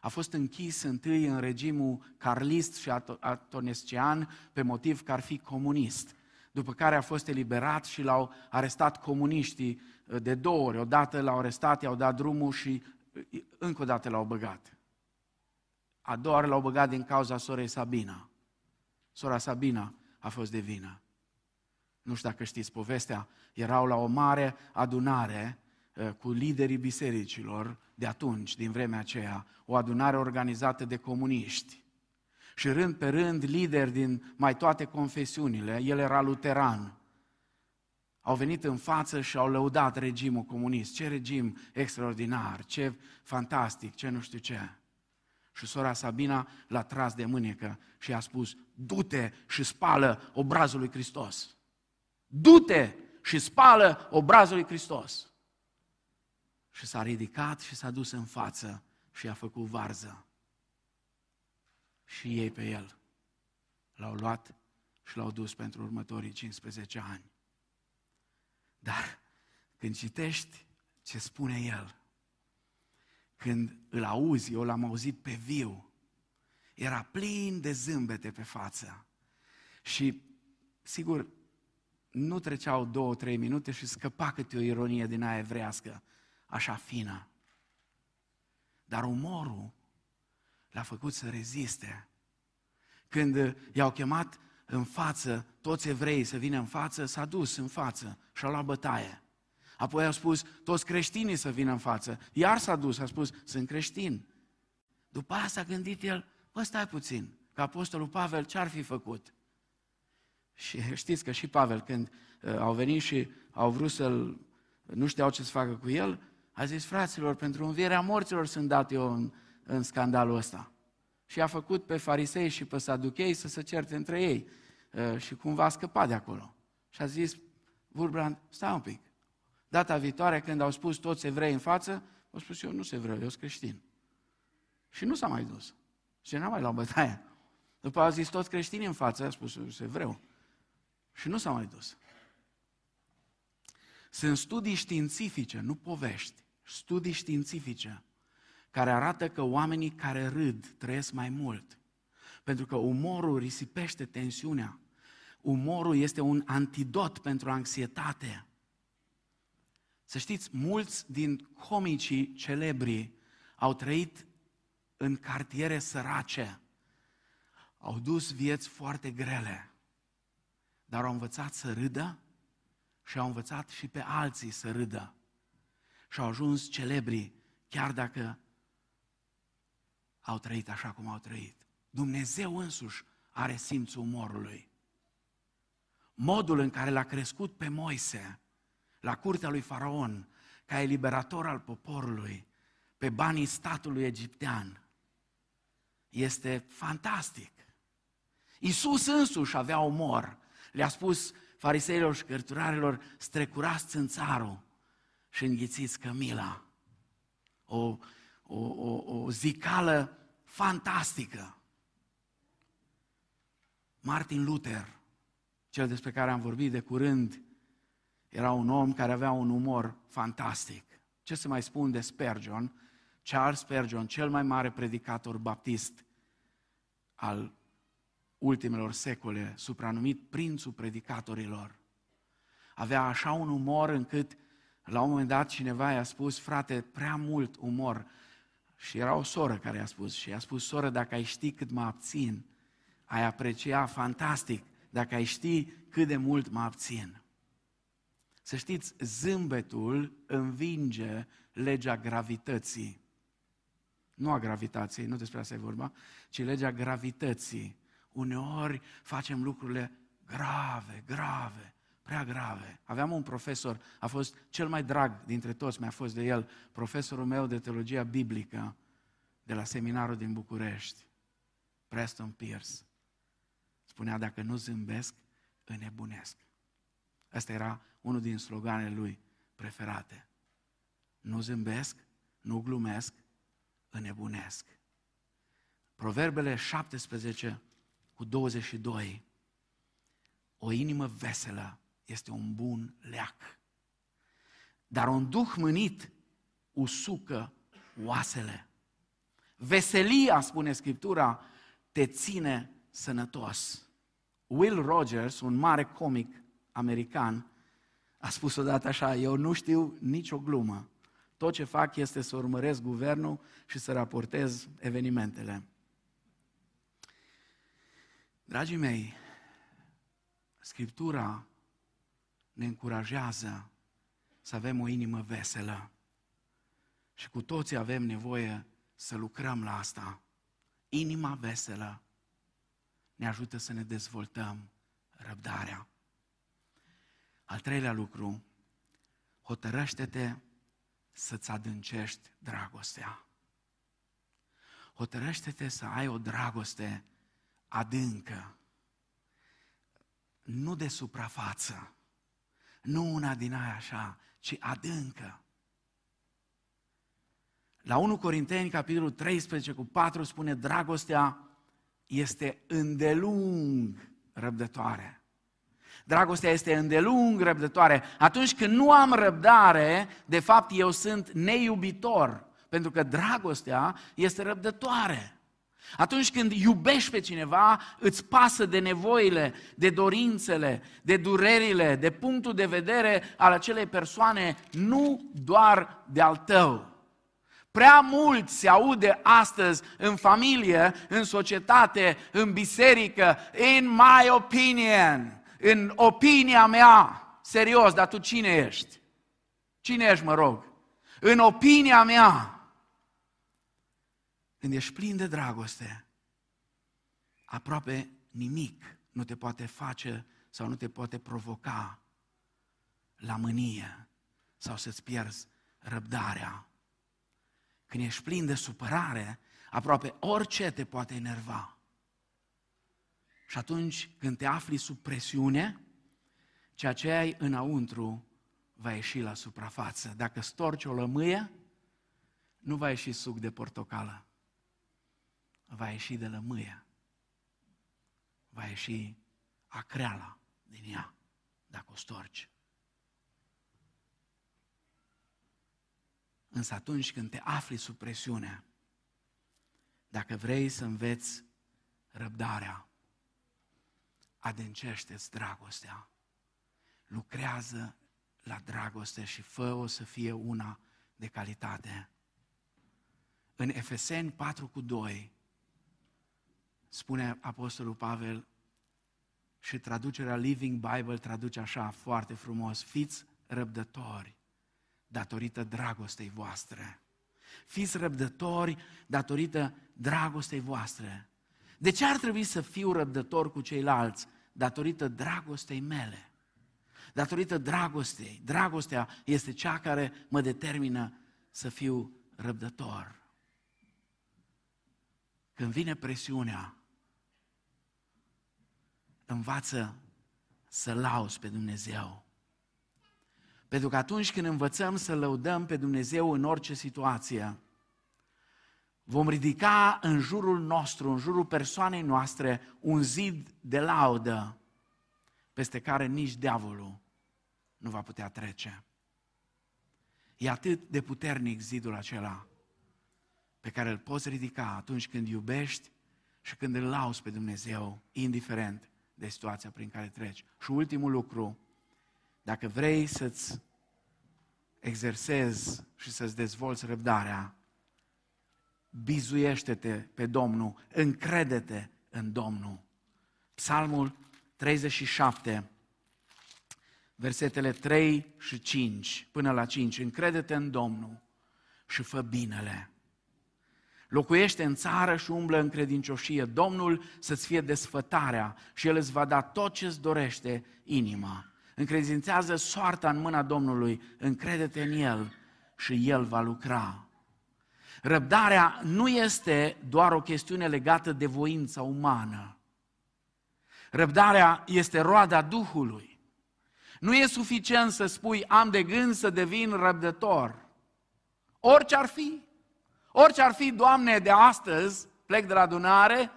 A fost închis întâi în regimul carlist și atonescian pe motiv că ar fi comunist. După care a fost eliberat și l-au arestat comuniștii uh, de două ori. Odată l-au arestat, i-au dat drumul și uh, încă o dată l-au băgat. A doua oară l-au băgat din cauza sorei Sabina. Sora Sabina a fost de vină. Nu știu dacă știți povestea, erau la o mare adunare Eh, cu liderii bisericilor de atunci, din vremea aceea, o adunare organizată de comuniști. Și rând pe rând, lideri din mai toate confesiunile, el era luteran, au venit în față și au lăudat regimul comunist. Ce regim extraordinar, ce fantastic, ce nu știu ce. Și sora Sabina l-a tras de mânecă și a spus, du-te și spală obrazul lui Hristos. Du-te și spală obrazul lui Hristos. Și s-a ridicat și s-a dus în față și a făcut varză. Și ei pe el l-au luat și l-au dus pentru următorii 15 ani. Dar când citești ce spune el, când îl auzi, eu l-am auzit pe viu, era plin de zâmbete pe față. Și, sigur, nu treceau două, trei minute și scăpa câte o ironie din aia evrească, așa fină. Dar umorul l-a făcut să reziste. Când i-au chemat în față, toți evreii să vină în față, s-a dus în față și a luat bătaie. Apoi a spus, toți creștinii să vină în față. Iar s-a dus, a spus, sunt creștin. După asta a gândit el, bă, stai puțin, că apostolul Pavel ce-ar fi făcut? Și știți că și Pavel, când uh, au venit și au vrut să-l, nu știau ce să facă cu el, a zis, fraților, pentru învierea morților sunt dat eu în, în scandalul ăsta. Și a făcut pe farisei și pe saduchei să se certe între ei. Uh, și cumva a scăpat de acolo. Și a zis, Vulbrand, stai un pic. Data viitoare, când au spus toți evrei în față, au spus, eu nu sunt evreu, eu sunt creștin. Și nu s-a mai dus. Și n-a mai luat bătaia. După au zis toți creștini în față, a spus, eu sunt evreu. Și nu s-a mai dus. Sunt studii științifice, nu povești, studii științifice, care arată că oamenii care râd trăiesc mai mult. Pentru că umorul risipește tensiunea. Umorul este un antidot pentru anxietate. Să știți, mulți din comicii celebri au trăit în cartiere sărace, au dus vieți foarte grele, dar au învățat să râdă și au învățat și pe alții să râdă. Și au ajuns celebri, chiar dacă au trăit așa cum au trăit. Dumnezeu însuși are simțul umorului. Modul în care l-a crescut pe Moise, la curtea lui Faraon, ca eliberator al poporului, pe banii statului egiptean, este fantastic. Iisus însuși avea umor. Le-a spus fariseilor și cărturarilor, strecurați țânțarul și înghițiți cămila. O, o, o, o zicală fantastică. Martin Luther, cel despre care am vorbit de curând, era un om care avea un umor fantastic. Ce să mai spun de Spurgeon? Charles Spurgeon, cel mai mare predicator baptist al ultimelor secole, supranumit prințul predicatorilor. Avea așa un umor încât la un moment dat cineva i-a spus, frate, prea mult umor. Și era o soră care i-a spus și i-a spus, soră, dacă ai ști cât mă abțin, ai aprecia fantastic, dacă ai ști cât de mult mă abțin. Să știți, zâmbetul învinge legea gravității. Nu a gravitației, nu despre asta e vorba, ci legea gravității. Uneori facem lucrurile grave, grave, prea grave. Aveam un profesor, a fost cel mai drag dintre toți, mi-a fost de el, profesorul meu de teologia biblică de la seminarul din București, Preston Pierce. Spunea, dacă nu zâmbesc, înnebunesc. Asta era unul din sloganele lui preferate. Nu zâmbesc, nu glumesc, înnebunesc. Proverbele 17 cu 22. O inimă veselă este un bun leac. Dar un duh mânit usucă oasele. Veselia, spune Scriptura, te ține sănătos. Will Rogers, un mare comic american, a spus odată așa, eu nu știu nicio glumă. Tot ce fac este să urmăresc guvernul și să raportez evenimentele. Dragii mei, Scriptura ne încurajează să avem o inimă veselă. Și cu toții avem nevoie să lucrăm la asta. Inima veselă ne ajută să ne dezvoltăm răbdarea. Al treilea lucru, hotărăște-te să-ți adâncești dragostea. hotărăște-te să ai o dragoste adâncă, nu de suprafață, nu una din aia așa, ci adâncă. La 1 Corinteni, capitolul 13 cu 4, spune dragostea este îndelung răbdătoare. Dragostea este îndelung răbdătoare. Atunci când nu am răbdare, de fapt eu sunt neiubitor, pentru că dragostea este răbdătoare. Atunci când iubești pe cineva, îți pasă de nevoile, de dorințele, de durerile, de punctul de vedere al acelei persoane, nu doar de al tău. Prea mult se aude astăzi în familie, în societate, în biserică, in my opinion, în opinia mea. Serios, dar tu cine ești? Cine ești, mă rog? În opinia mea. Când ești plin de dragoste, aproape nimic nu te poate face sau nu te poate provoca la mânie sau să-ți pierzi răbdarea. Când ești plin de supărare, aproape orice te poate enerva. Și atunci când te afli sub presiune, ceea ce ai înăuntru va ieși la suprafață. Dacă storci o lămâie, nu va ieși suc de portocală. Va ieși de lămâie. Va ieși acreala din ea, dacă o storci. Însă atunci când te afli sub presiune, dacă vrei să înveți răbdarea, adâncește-ți dragostea, lucrează la dragoste și fă-o să fie una de calitate. În Efeseni 4 cu 2 spune Apostolul Pavel și traducerea Living Bible traduce așa foarte frumos, fiți răbdători datorită dragostei voastre. Fiți răbdători datorită dragostei voastre. De ce ar trebui să fiu răbdător cu ceilalți? Datorită dragostei mele. Datorită dragostei. Dragostea este cea care mă determină să fiu răbdător. Când vine presiunea, învață să lauzi pe Dumnezeu. Pentru că atunci când învățăm să lăudăm pe Dumnezeu în orice situație, vom ridica în jurul nostru, în jurul persoanei noastre, un zid de laudă peste care nici diavolul nu va putea trece. E atât de puternic zidul acela pe care îl poți ridica atunci când iubești și când îl lauzi pe Dumnezeu, indiferent de situația prin care treci. Și ultimul lucru, dacă vrei să-ți exersezi și să-ți dezvolți răbdarea, bizuiește-te pe Domnul, încrede-te în Domnul. Psalmul 37, versetele 3 și 5, până la 5. Încrede-te în Domnul și fă binele. Locuiește în țară și umblă în credincioșie. Domnul să-ți fie desfătarea și El îți va da tot ce-ți dorește inima. Încredințează soarta în mâna Domnului, încrede-te în El și El va lucra. Răbdarea nu este doar o chestiune legată de voința umană. Răbdarea este roada Duhului. Nu e suficient să spui am de gând să devin răbdător. Orice ar fi. Orice ar fi, Doamne, de astăzi plec de la adunare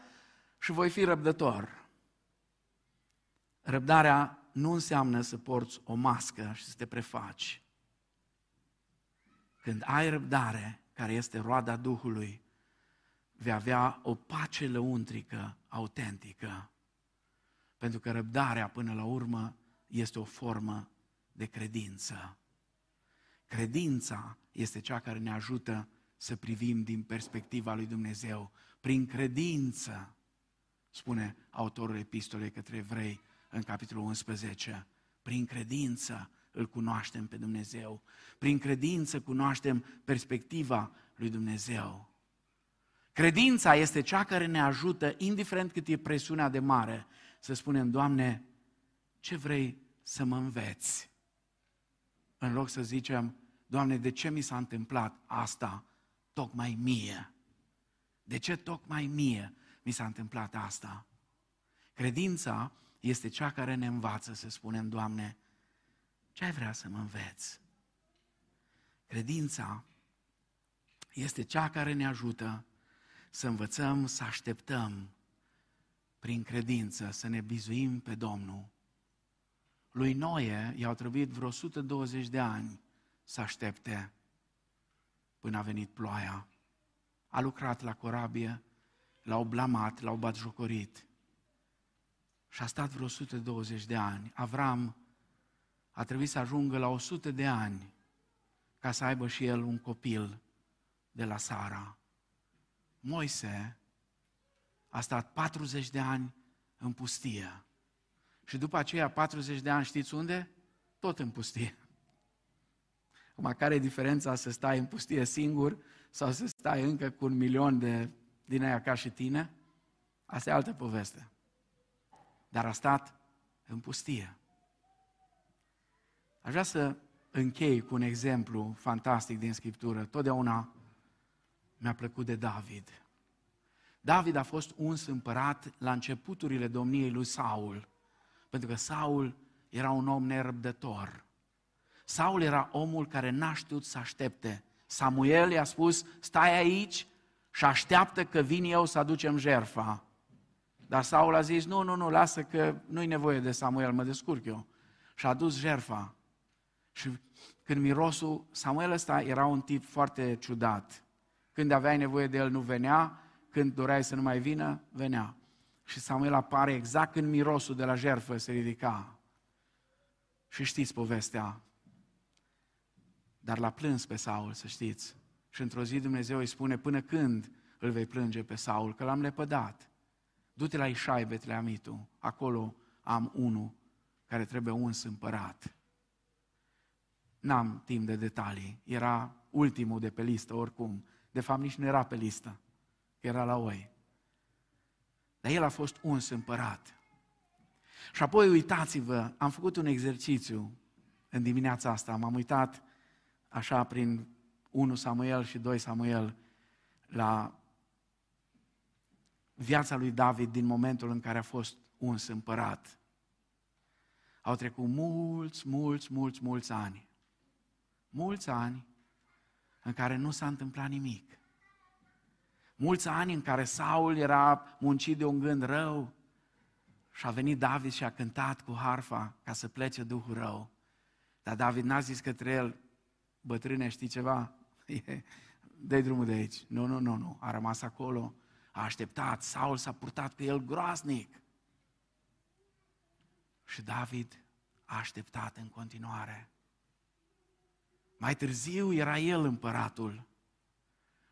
și voi fi răbdător. Răbdarea nu înseamnă să porți o mască și să te prefaci. Când ai răbdare, care este roada Duhului, vei avea o pace lăuntrică autentică. Pentru că răbdarea, până la urmă, este o formă de credință. Credința este cea care ne ajută să privim din perspectiva lui Dumnezeu. Prin credință, spune autorul epistolei către evrei, în capitolul 11. Prin credință îl cunoaștem pe Dumnezeu. Prin credință cunoaștem perspectiva lui Dumnezeu. Credința este cea care ne ajută, indiferent cât e presiunea de mare, să spunem, Doamne, ce vrei să mă înveți? În loc să zicem, Doamne, de ce mi s-a întâmplat asta tocmai mie? De ce tocmai mie mi s-a întâmplat asta? Credința este cea care ne învață să spunem, Doamne, ce ai vrea să mă înveți? Credința este cea care ne ajută să învățăm, să așteptăm prin credință, să ne bizuim pe Domnul. Lui Noe i-au trebuit vreo 120 de ani să aștepte până a venit ploaia. A lucrat la corabie, l-au blamat, l-au batjocorit. Și a stat vreo 120 de ani. Avram a trebuit să ajungă la 100 de ani ca să aibă și el un copil de la Sara. Moise a stat 40 de ani în pustie. Și după aceea 40 de ani știți unde? Tot în pustie. Acum, care e diferența să stai în pustie singur sau să stai încă cu un milion de din aia ca și tine? Asta e altă poveste. Dar a stat în pustie. Aș vrea să închei cu un exemplu fantastic din Scriptură. Totdeauna mi-a plăcut de David. David a fost uns împărat la începuturile domniei lui Saul, pentru că Saul era un om nerăbdător. Saul era omul care n-a știut să aștepte. Samuel i-a spus, stai aici și așteaptă că vin eu să aducem jerfa. Dar Saul a zis, nu, nu, nu, lasă că nu-i nevoie de Samuel, mă descurc eu. Și a adus jerfa. Și când mirosul, Samuel ăsta era un tip foarte ciudat. Când aveai nevoie de el, nu venea, când doreai să nu mai vină, venea. Și Samuel apare exact când mirosul de la jertfă se ridica. Și știți povestea. Dar l-a plâns pe Saul, să știți. Și într-o zi Dumnezeu îi spune, până când îl vei plânge pe Saul, că l-am lepădat. Du-te la Ișai, Betleamitu, acolo am unul care trebuie uns împărat. N-am timp de detalii, era ultimul de pe listă oricum. De fapt, nici nu era pe listă, era la oi. Dar el a fost uns împărat. Și apoi, uitați-vă, am făcut un exercițiu în dimineața asta, m-am uitat așa prin 1 Samuel și 2 Samuel la viața lui David din momentul în care a fost uns împărat. Au trecut mulți, mulți, mulți, mulți ani. Mulți ani în care nu s-a întâmplat nimic. Mulți ani în care Saul era muncit de un gând rău și a venit David și a cântat cu harfa ca să plece Duhul rău. Dar David n-a zis către el, bătrâne, știi ceva? (laughs) dă drumul de aici. Nu, nu, nu, nu. A rămas acolo, a așteptat. Saul s-a purtat cu el groaznic. Și David a așteptat în continuare. Mai târziu era el împăratul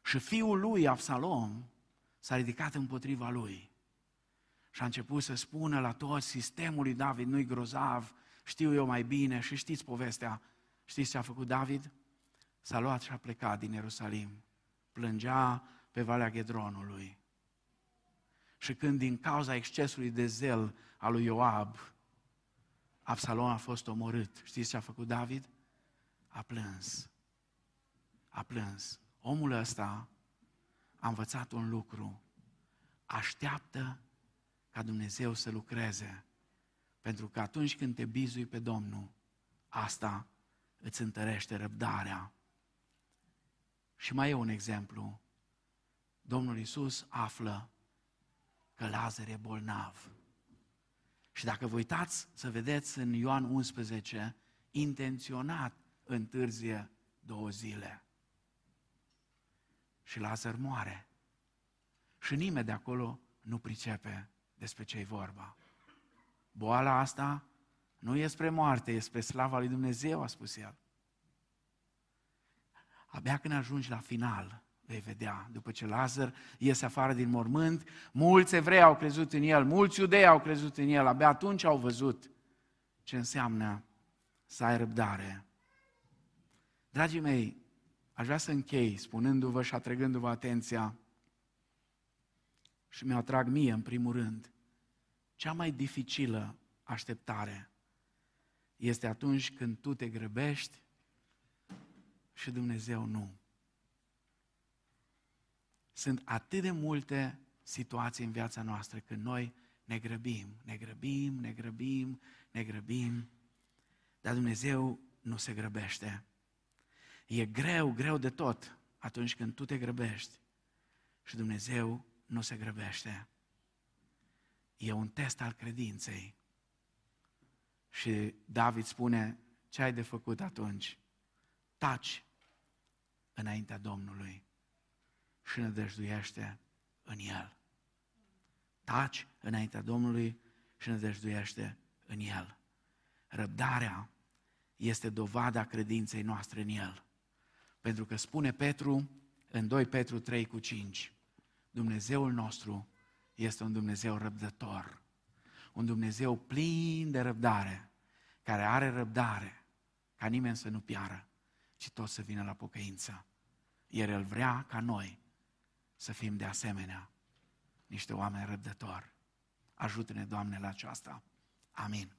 și fiul lui, Absalom, s-a ridicat împotriva lui. Și a început să spună la toți, sistemul lui David nu-i grozav, știu eu mai bine și știți povestea. Știți ce a făcut David? S-a luat și a plecat din Ierusalim. Plângea pe Valea Ghedronului. Și când din cauza excesului de zel al lui Ioab, Absalom a fost omorât, știți ce a făcut David? A plâns. A plâns. Omul ăsta a învățat un lucru. Așteaptă ca Dumnezeu să lucreze. Pentru că atunci când te bizui pe Domnul, asta îți întărește răbdarea. Și mai e un exemplu. Domnul Isus află că Lazar e bolnav. Și dacă vă uitați să vedeți în Ioan 11, intenționat întârzie două zile. Și Lazar moare. Și nimeni de acolo nu pricepe despre ce-i vorba. Boala asta nu e spre moarte, e spre slava lui Dumnezeu, a spus el. Abia când ajungi la final, vei vedea, după ce Lazar iese afară din mormânt, mulți evrei au crezut în el, mulți iudei au crezut în el, abia atunci au văzut ce înseamnă să ai răbdare Dragii mei, aș vrea să închei spunându-vă și atrăgându-vă atenția și mi-o atrag mie în primul rând. Cea mai dificilă așteptare este atunci când tu te grăbești și Dumnezeu nu. Sunt atât de multe situații în viața noastră când noi ne grăbim, ne grăbim, ne grăbim, ne grăbim, dar Dumnezeu nu se grăbește. E greu, greu de tot atunci când tu te grăbești și Dumnezeu nu se grăbește. E un test al credinței. Și David spune, ce ai de făcut atunci? Taci înaintea Domnului și nădăjduiește în El. Taci înaintea Domnului și nădăjduiește în El. Răbdarea este dovada credinței noastre în El. Pentru că spune Petru în 2 Petru 3 cu 5, Dumnezeul nostru este un Dumnezeu răbdător, un Dumnezeu plin de răbdare, care are răbdare ca nimeni să nu piară, ci tot să vină la pocăință. Iar El vrea ca noi să fim de asemenea niște oameni răbdători. Ajută-ne, Doamne, la aceasta. Amin.